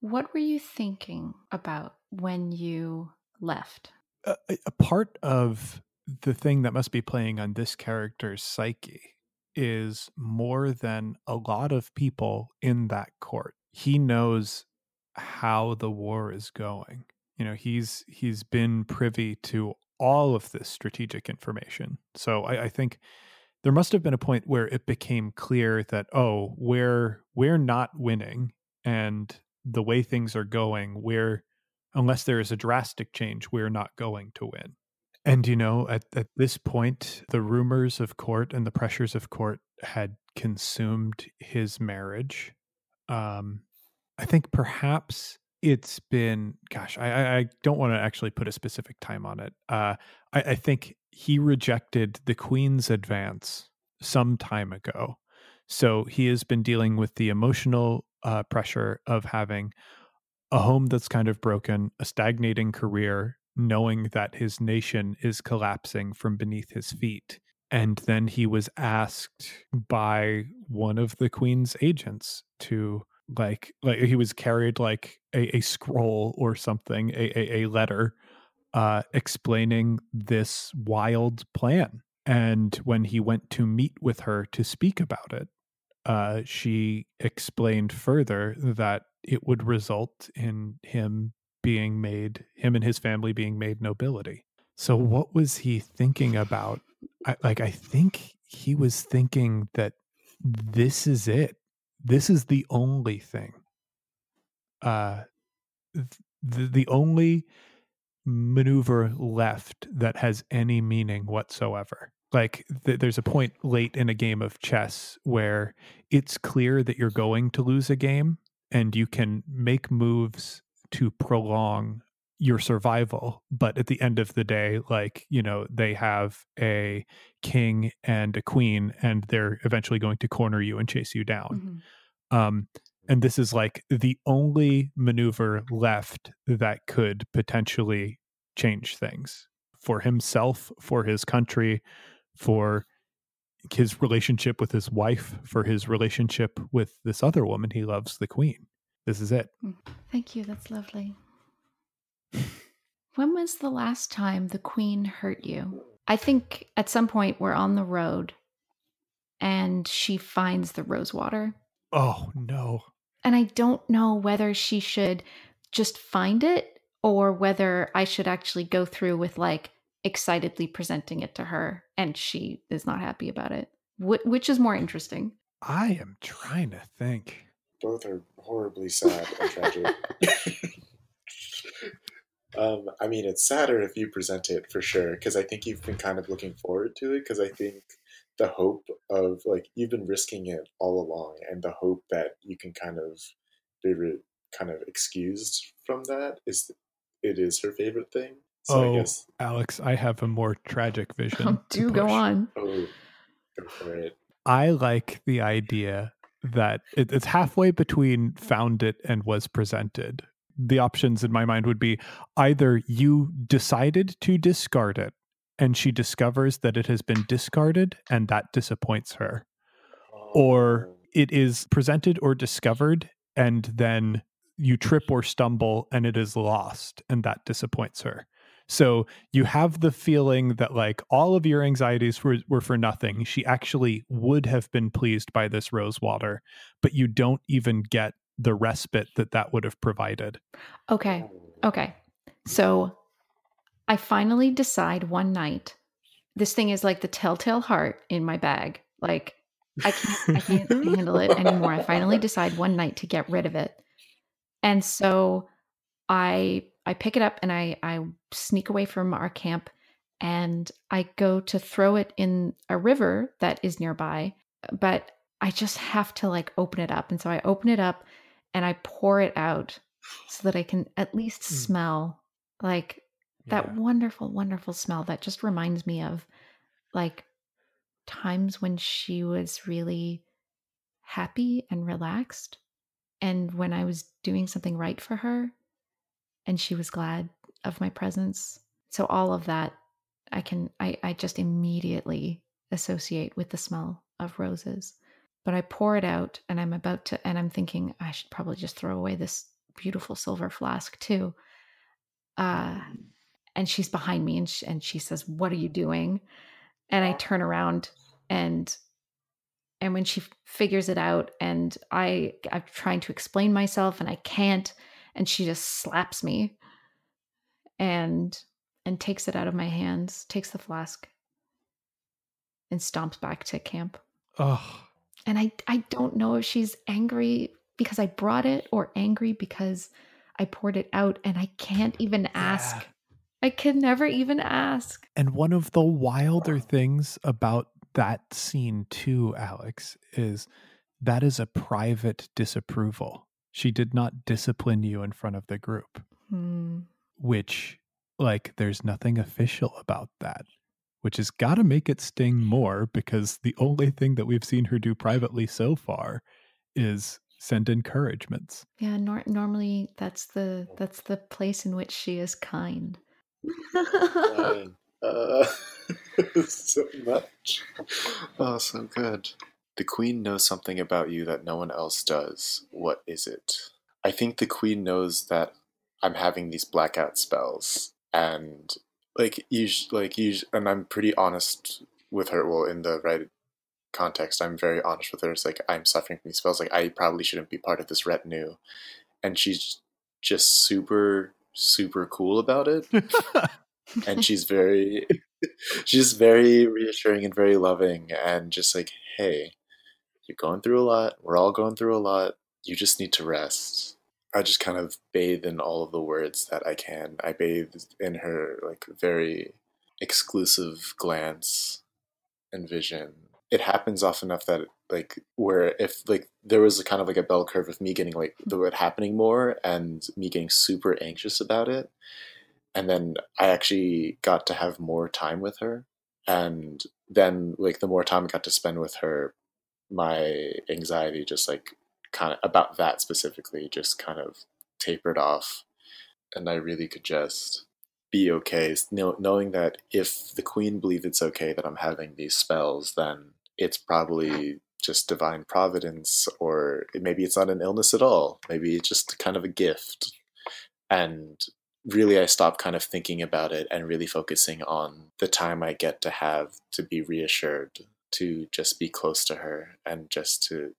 What were you thinking about when you left? a, a- a part of the thing that must be playing on this character's psyche is more than a lot of people in that court. He knows how the war is going. You know, he's he's been privy to all of this strategic information. So I, I think there must have been a point where it became clear that oh, we're we're not winning, and the way things are going, we're unless there is a drastic change, we're not going to win. And you know, at, at this point, the rumors of court and the pressures of court had consumed his marriage. Um, I think perhaps it's been, gosh, I, I- don't want to actually put a specific time on it. Uh, I, I think he rejected the Queen's advance some time ago. So he has been dealing with the emotional uh, pressure of having a home that's kind of broken, a stagnating career, knowing that his nation is collapsing from beneath his feet. And then he was asked by one of the queen's agents to like like he was carried like a, a scroll or something, a, a, a letter uh explaining this wild plan. And when he went to meet with her to speak about it, uh, she explained further that it would result in him being made, him and his family being made nobility. So, what was he thinking about? I, like, I think he was thinking that this is it. This is the only thing. Uh, the the only maneuver left that has any meaning whatsoever. Like th- there's a point late in a game of chess where it's clear that you're going to lose a game and you can make moves to prolong your survival but at the end of the day like you know they have a king and a queen and they're eventually going to corner you and chase you down Mhm. um and this is like the only maneuver left that could potentially change things for himself for his country for his relationship with his wife for his relationship with this other woman he loves the queen this is it Thank you. That's lovely. When was the last time the queen hurt you? I think at some point we're on the road and she finds the rose water. oh no And I don't know whether she should just find it or whether I should actually go through with like excitedly presenting it to her and she is not happy about it. Wh- which is more interesting? i am trying to think Both are horribly sad and tragic. um, I mean, it's sadder if you present it for sure, because I think you've been kind of looking forward to it. Because I think the hope of like you've been risking it all along, and the hope that you can kind of be re- kind of excused from that is it is her favorite thing. So I oh guess alex i have a more tragic vision to Do go on. oh, go for it. I like the idea that it, it's halfway between found it and was presented. The options in my mind would be either you decided to discard it and she discovers that it has been discarded and that disappoints her, or Oh. it is presented or discovered and then you trip or stumble and it is lost and that disappoints her. So you have the feeling that like all of your anxieties were, were for nothing. She actually would have been pleased by this rose water, but you don't even get the respite that that would have provided. Okay. Oh. Okay. So I finally decide one night. This thing is like the telltale heart in my bag. Like I can't I can't handle it anymore. I finally decide one night to get rid of it. And so I I pick it up and I I sneak away from our camp and I go to throw it in a river that is nearby, but I just have to like open it up. And so I open it up and I pour it out so that I can at least Mm. smell like that Yeah. wonderful, wonderful smell that just reminds me of like times when she was really happy and relaxed and when I was doing something right for her and she was glad of my presence. So all of that I can I, I just immediately associate with the smell of roses. But I pour it out and I'm about to and I'm thinking I should probably just throw away this beautiful silver flask too. Uh and she's behind me and she, and she says, "What are you doing?" And I turn around and and when she figures it out and I I'm trying to explain myself and I can't and she just slaps me and and takes it out of my hands, takes the flask and stomps back to camp. Oh, And I I don't know if she's angry because I brought it or angry because I poured it out and I can't even ask. Yeah. I can never even ask. And one of the wilder things about that scene, too, Alex, is that is a private disapproval. She did not discipline you in front of the group, Hmm. which, like, there's nothing official about that, which has got to make it sting more because the only thing that we've seen her do privately so far is send encouragements. Yeah, nor- normally that's the that's the place in which she is kind. Uh, so much. Oh, so good. The queen knows something about you that no one else does. What is it? I think the queen knows that I'm having these blackout spells, and like usually, like usually, and I'm pretty honest with her. Well, in the right context, I'm very honest with her. It's like I'm suffering from these spells. Like I probably shouldn't be part of this retinue, and she's just super super cool about it. and she's very she's very reassuring and very loving and just like hey you're going through a lot we're all going through a lot you just need to rest i just kind of bathe in all of the words that i can. I bathe in her like very exclusive glance and vision. It happens often enough that like where if like there was a kind of like a bell curve of me getting like the word happening more and me getting super anxious about it. And then I actually got to have more time with her. And then, like, the more time I got to spend with her, my anxiety just like kind of about that specifically just kind of tapered off. And I really could just be okay, knowing that if the queen believes it's okay that I'm having these spells, then it's probably just divine providence, or maybe it's not an illness at all. Maybe it's just kind of a gift. And really I stopped kind of thinking about it and really focusing on the time I get to have to be reassured, to just be close to her and just to,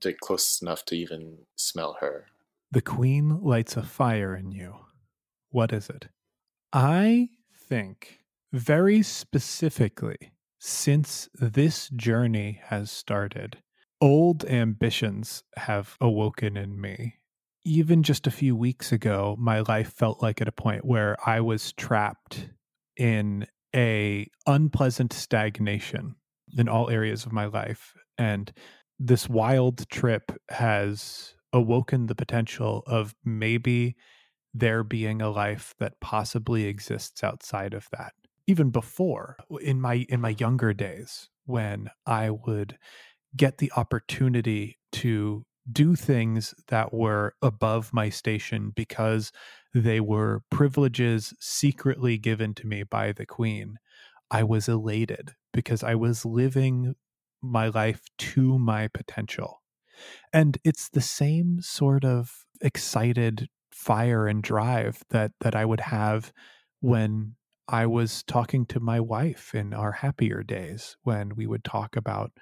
to close enough to even smell her. The queen lights a fire in you. What is it? I think very specifically, since this journey has started, old ambitions have awoken in me even just a few weeks ago, my life felt like at a point where I was trapped in a unpleasant stagnation in all areas of my life. And this wild trip has awoken the potential of maybe there being a life that possibly exists outside of that. Even before in my in my younger days when I would get the opportunity to do things that were above my station because they were privileges secretly given to me by the queen. I was elated because I was living my life to my potential. And it's the same sort of excited fire and drive that that I would have when I was talking to my wife in our happier days when we would talk about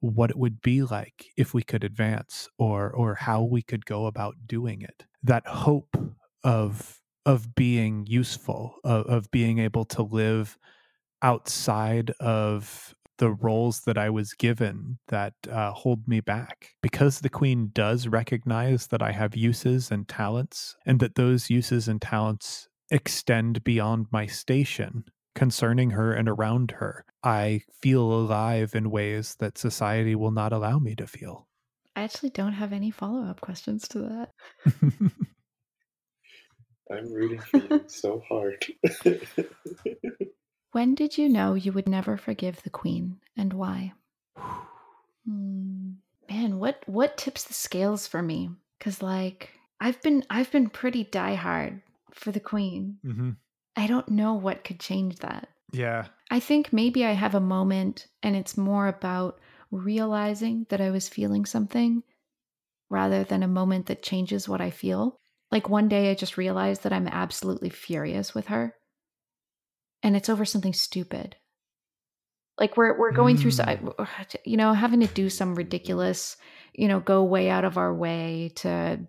what it would be like if we could advance or or how we could go about doing it that hope of of being useful of, of being able to live outside of the roles that I was given that uh, hold me back. Because the Queen does recognize that I have uses and talents, and that those uses and talents extend beyond my station, concerning her and around her. I feel alive in ways that society will not allow me to feel. I actually don't have any follow up questions to that. I'm rooting for you so hard. when did you know you would never forgive the queen and why? Hmm. Man, what what tips the scales for me? Cuz like I've been I've been pretty diehard for the queen. Mm-hmm. I don't know what could change that. Yeah. I think maybe I have a moment and it's more about realizing that I was feeling something rather than a moment that changes what I feel. Like one day I just realized that I'm absolutely furious with her and it's over something stupid. Like we're we're going mm. through so you know having to do some ridiculous, you know, go way out of our way to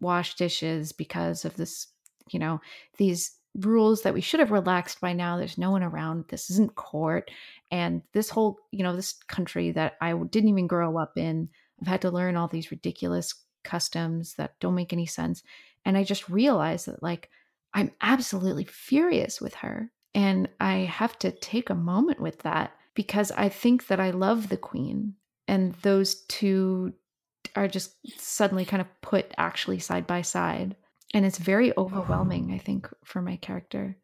wash dishes because of this, you know, these rules that we should have relaxed by now. There's no one around. This isn't court. And this whole, you know, this country that I didn't even grow up in, I've had to learn all these ridiculous customs that don't make any sense. And I just realized that, like, I'm absolutely furious with her. And I have to take a moment with that because I think that I love the queen. And those two are just suddenly kind of put actually side by side. And it's very overwhelming i think for my character.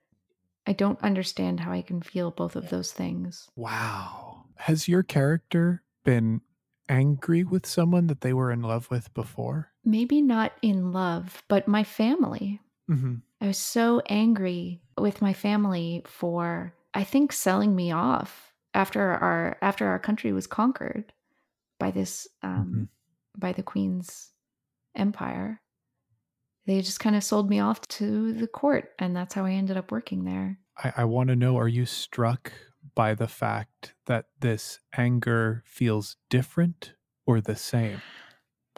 I don't understand how i can feel both of those things. Wow. Has your character been angry with someone that they were in love with before? Maybe not in love but my family mm-hmm. i was so angry with my family for i think selling me off after our after our country was conquered by this um mm-hmm. by the queen's empire they just kind of sold me off to the court and that's how i ended up working there i, I want to know are you struck by the fact that this anger feels different or the same?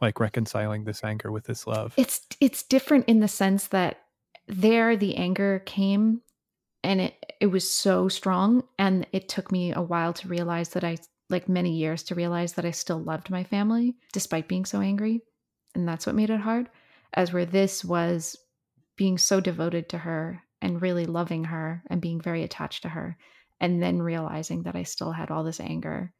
Like reconciling this anger with this love. It's it's different in the sense that there the anger came and it it was so strong and it took me a while to realize that I like many years to realize that I still loved my family despite being so angry and that's what made it hard as where this was being so devoted to her and really loving her and being very attached to her and then realizing that I still had all this anger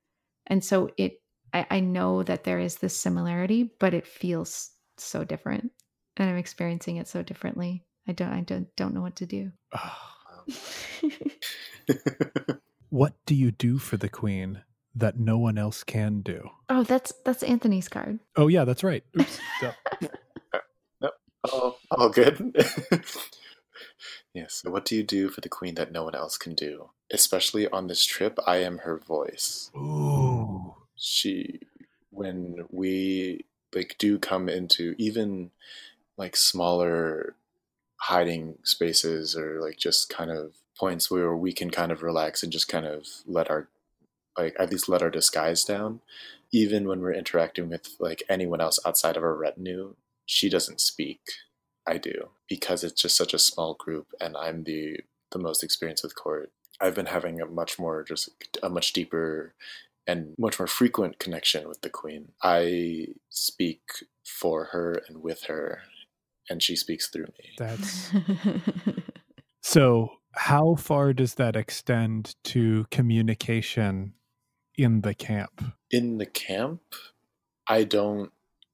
and so it I, I know that there is this similarity but it feels so different and I'm experiencing it so differently I don't I don't don't know what to do what do you do for the queen that no one else can do? oh that's that's Anthony's card Oh yeah, that's right. Oops. Duh. Oh, all good. yes. So what do you do for the queen that no one else can do? Especially on this trip, I am her voice. Ooh. She, when we like do come into even like smaller hiding spaces or like just kind of points where we can kind of relax and just kind of let our like at least let our disguise down. Even when we're interacting with like anyone else outside of our retinue she doesn't speak. I do because it's just such a small group and i'm the the most experienced with court. I've been having a much more just a much deeper and much more frequent connection with the queen. I speak for her and with her and she speaks through me. That's so how far does that extend to communication in the camp? in the camp i don't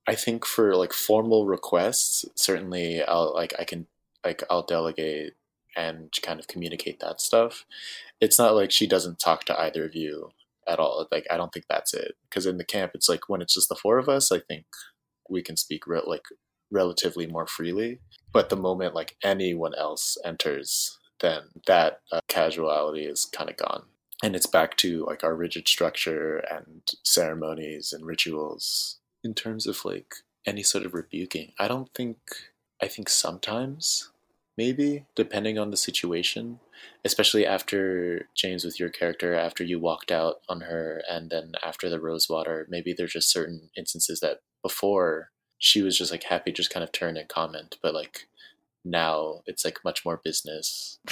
i think for like formal requests certainly i'll like i can like i'll delegate and kind of communicate that stuff. It's not like she doesn't talk to either of you at all like i don't think that's it because in the camp it's like when it's just the four of us i think we can speak re- like relatively more freely but the moment like anyone else enters then that uh, casuality is kind of gone. And it's back to like our rigid structure and ceremonies and rituals. In terms of like any sort of rebuking i don't think i think sometimes maybe depending on the situation especially after james with your character after you walked out on her and then after the rosewater maybe there's just certain instances that before she was just like happy just kind of turn and comment but like now it's like much more business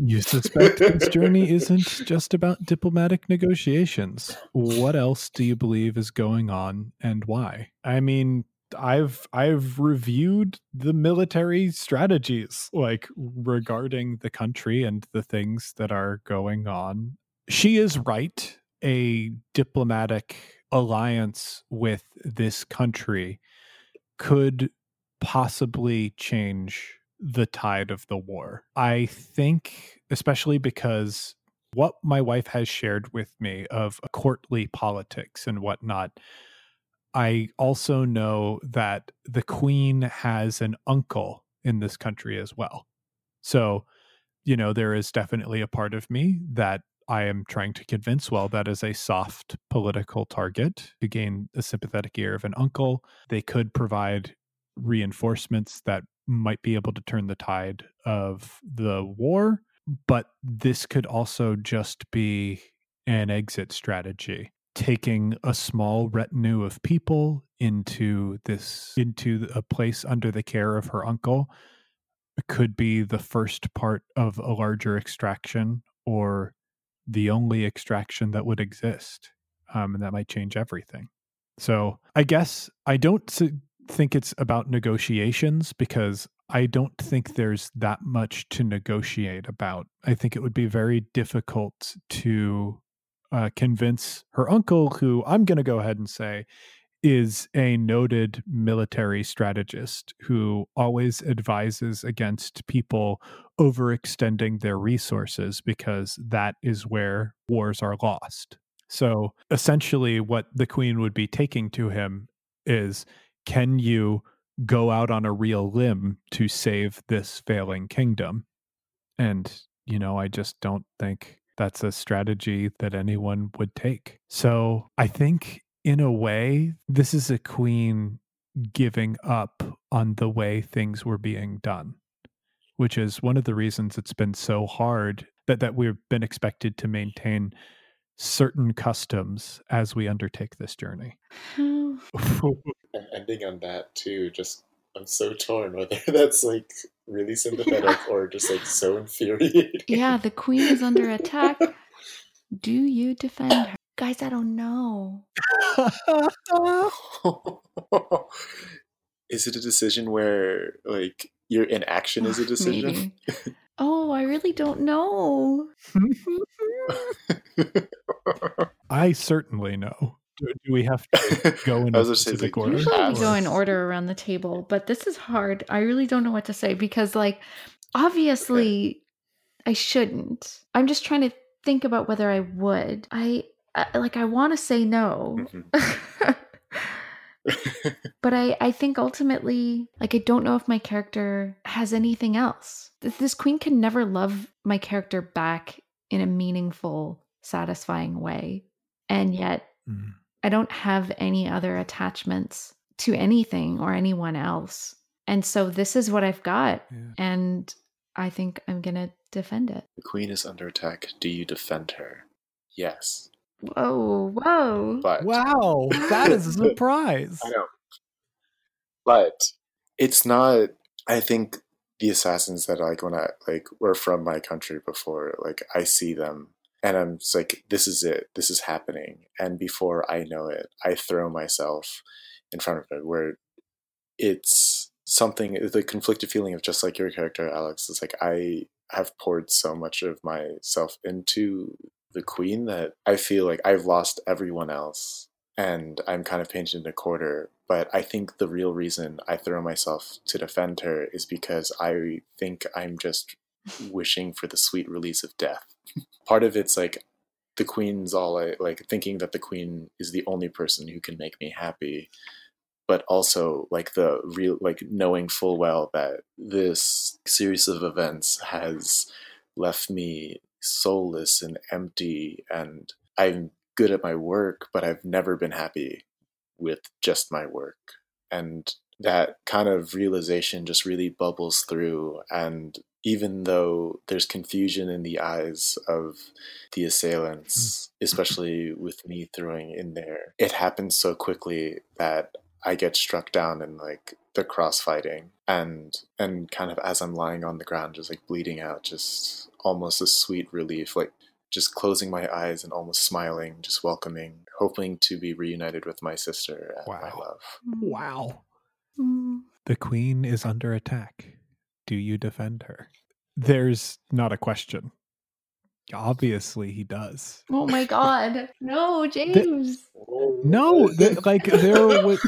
You suspect this journey isn't just about diplomatic negotiations. What else do you believe is going on and why? I mean, I've I've reviewed the military strategies like regarding the country and the things that are going on. She is right. A diplomatic alliance with this country could possibly change the tide of the war. I think, especially because what my wife has shared with me of courtly politics and whatnot, I also know that the queen has an uncle in this country as well. So, you know, there is definitely a part of me that I am trying to convince, well, that is a soft political target to gain a sympathetic ear of an uncle. They could provide reinforcements that might be able to turn the tide of the war, but this could also just be an exit strategy taking a small retinue of people into this into a place under the care of her uncle could be the first part of a larger extraction or the only extraction that would exist um, and that might change everything so i guess i don't think it's about negotiations because I don't think there's that much to negotiate about. I think it would be very difficult to uh, convince her uncle, who I'm going to go ahead and say is a noted military strategist who always advises against people overextending their resources because that is where wars are lost. So essentially, what the queen would be taking to him is can you go out on a real limb to save this failing kingdom? And, you know, I just don't think that's a strategy that anyone would take. So I think, in a way, this is a queen giving up on the way things were being done. which is one of the reasons it's been so hard that, that we've been expected to maintain certain customs as we undertake this journey. and ending on that too, just I'm so torn whether that's like really sympathetic yeah. or just like so infuriating. Yeah, the queen is under attack. Do you defend her? Guys, I don't know. is it a decision where like your inaction is a decision? oh, I really don't know. I certainly know. Do, do we have to go in specific order? Usually we go in order around the table, but this is hard. I really don't know what to say because, like, obviously, okay. I shouldn't. I'm just trying to think about whether I would. I, I like. I want to say no. Mm-hmm. but I, I think ultimately, like, I don't know if my character has anything else. This queen can never love my character back in a meaningful, satisfying way. And yet, mm. I don't have any other attachments to anything or anyone else. And so this is what I've got. Yeah. And I think I'm going to defend it. The queen is under attack. Do you defend her? Yes. Whoa, whoa. But wow, that is a surprise. I know. But it's not I think the assassins that like when I like were from my country before, like I see them and I'm just like, this is it, this is happening. And before I know it, I throw myself in front of it where it's something the conflicted feeling of just like your character, Alex, is like I have poured so much of myself into the queen that I feel like I've lost everyone else and I'm kind of painted in a quarter. But I think the real reason I throw myself to defend her is because I think I'm just wishing for the sweet release of death. Part of it's like the queen's all I, like thinking that the queen is the only person who can make me happy but also like the real like knowing full well that this series of events has left me soulless and empty and I'm good at my work, but I've never been happy with just my work. And that kind of realization just really bubbles through. And even though there's confusion in the eyes of the assailants, hmm. especially with me throwing in there, it happens so quickly that I get struck down in like the cross fighting and and kind of as I'm lying on the ground just like bleeding out just almost a sweet relief like just closing my eyes and almost smiling just welcoming hoping to be reunited with my sister and wow. my love wow mm. the queen is under attack do you defend her there's not a question Obviously, he does. Oh my god! No, James. The, no, the, like there was,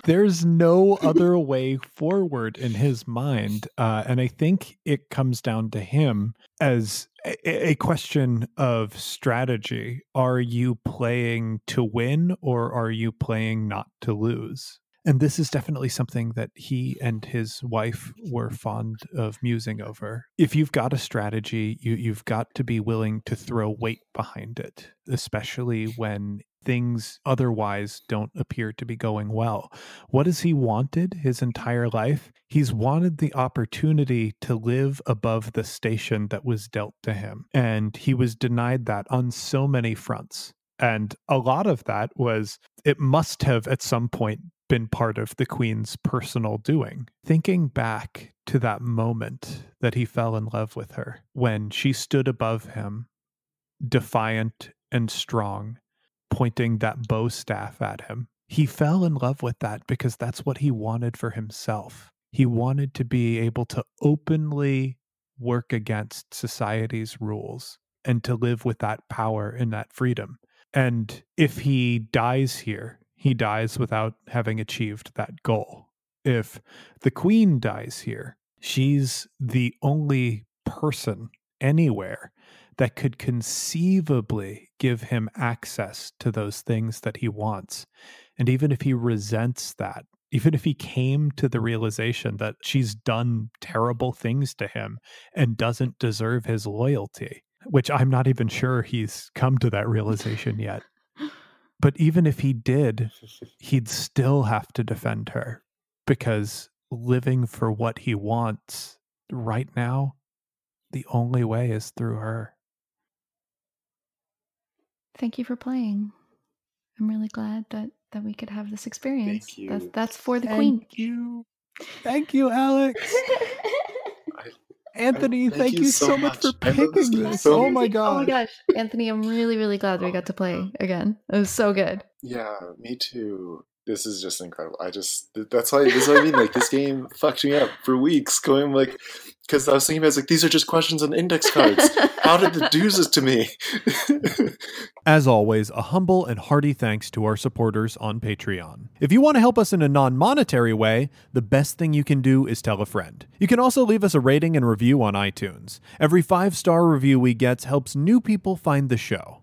there's no other way forward in his mind, uh, and I think it comes down to him as a, a question of strategy. Are you playing to win, or are you playing not to lose? And this is definitely something that he and his wife were fond of musing over. If you've got a strategy, you, you've got to be willing to throw weight behind it, especially when things otherwise don't appear to be going well. What has he wanted his entire life? He's wanted the opportunity to live above the station that was dealt to him. And he was denied that on so many fronts. And a lot of that was, it must have at some point been part of the Queen's personal doing. Thinking back to that moment that he fell in love with her, when she stood above him, defiant and strong, pointing that bow staff at him, he fell in love with that because that's what he wanted for himself. He wanted to be able to openly work against society's rules and to live with that power and that freedom. And if he dies here, he dies without having achieved that goal. If the queen dies here, she's the only person anywhere that could conceivably give him access to those things that he wants. And even if he resents that, even if he came to the realization that she's done terrible things to him and doesn't deserve his loyalty, which I'm not even sure he's come to that realization yet. But even if he did, he'd still have to defend her because living for what he wants right now, the only way is through her. Thank you for playing. I'm really glad that that we could have this experience. Thank you. That's that's for the Thank queen. Thank you. Thank you, Alex. Anthony, thank thank, you you so so much, much. for I this picking game this. so oh my god. Oh my gosh, Anthony, I'm really really glad that we got to play again. It was so good. Yeah, me too. This is just incredible. I just that's why this is what I mean. Like this game fucked me up for weeks. Going like because I was thinking about it's like these are just questions on index cards. How did the do this to me? As always, a humble and hearty thanks to our supporters on Patreon. If you want to help us in a non monetary way, the best thing you can do is tell a friend. You can also leave us a rating and review on iTunes. Every five star review we get helps new people find the show.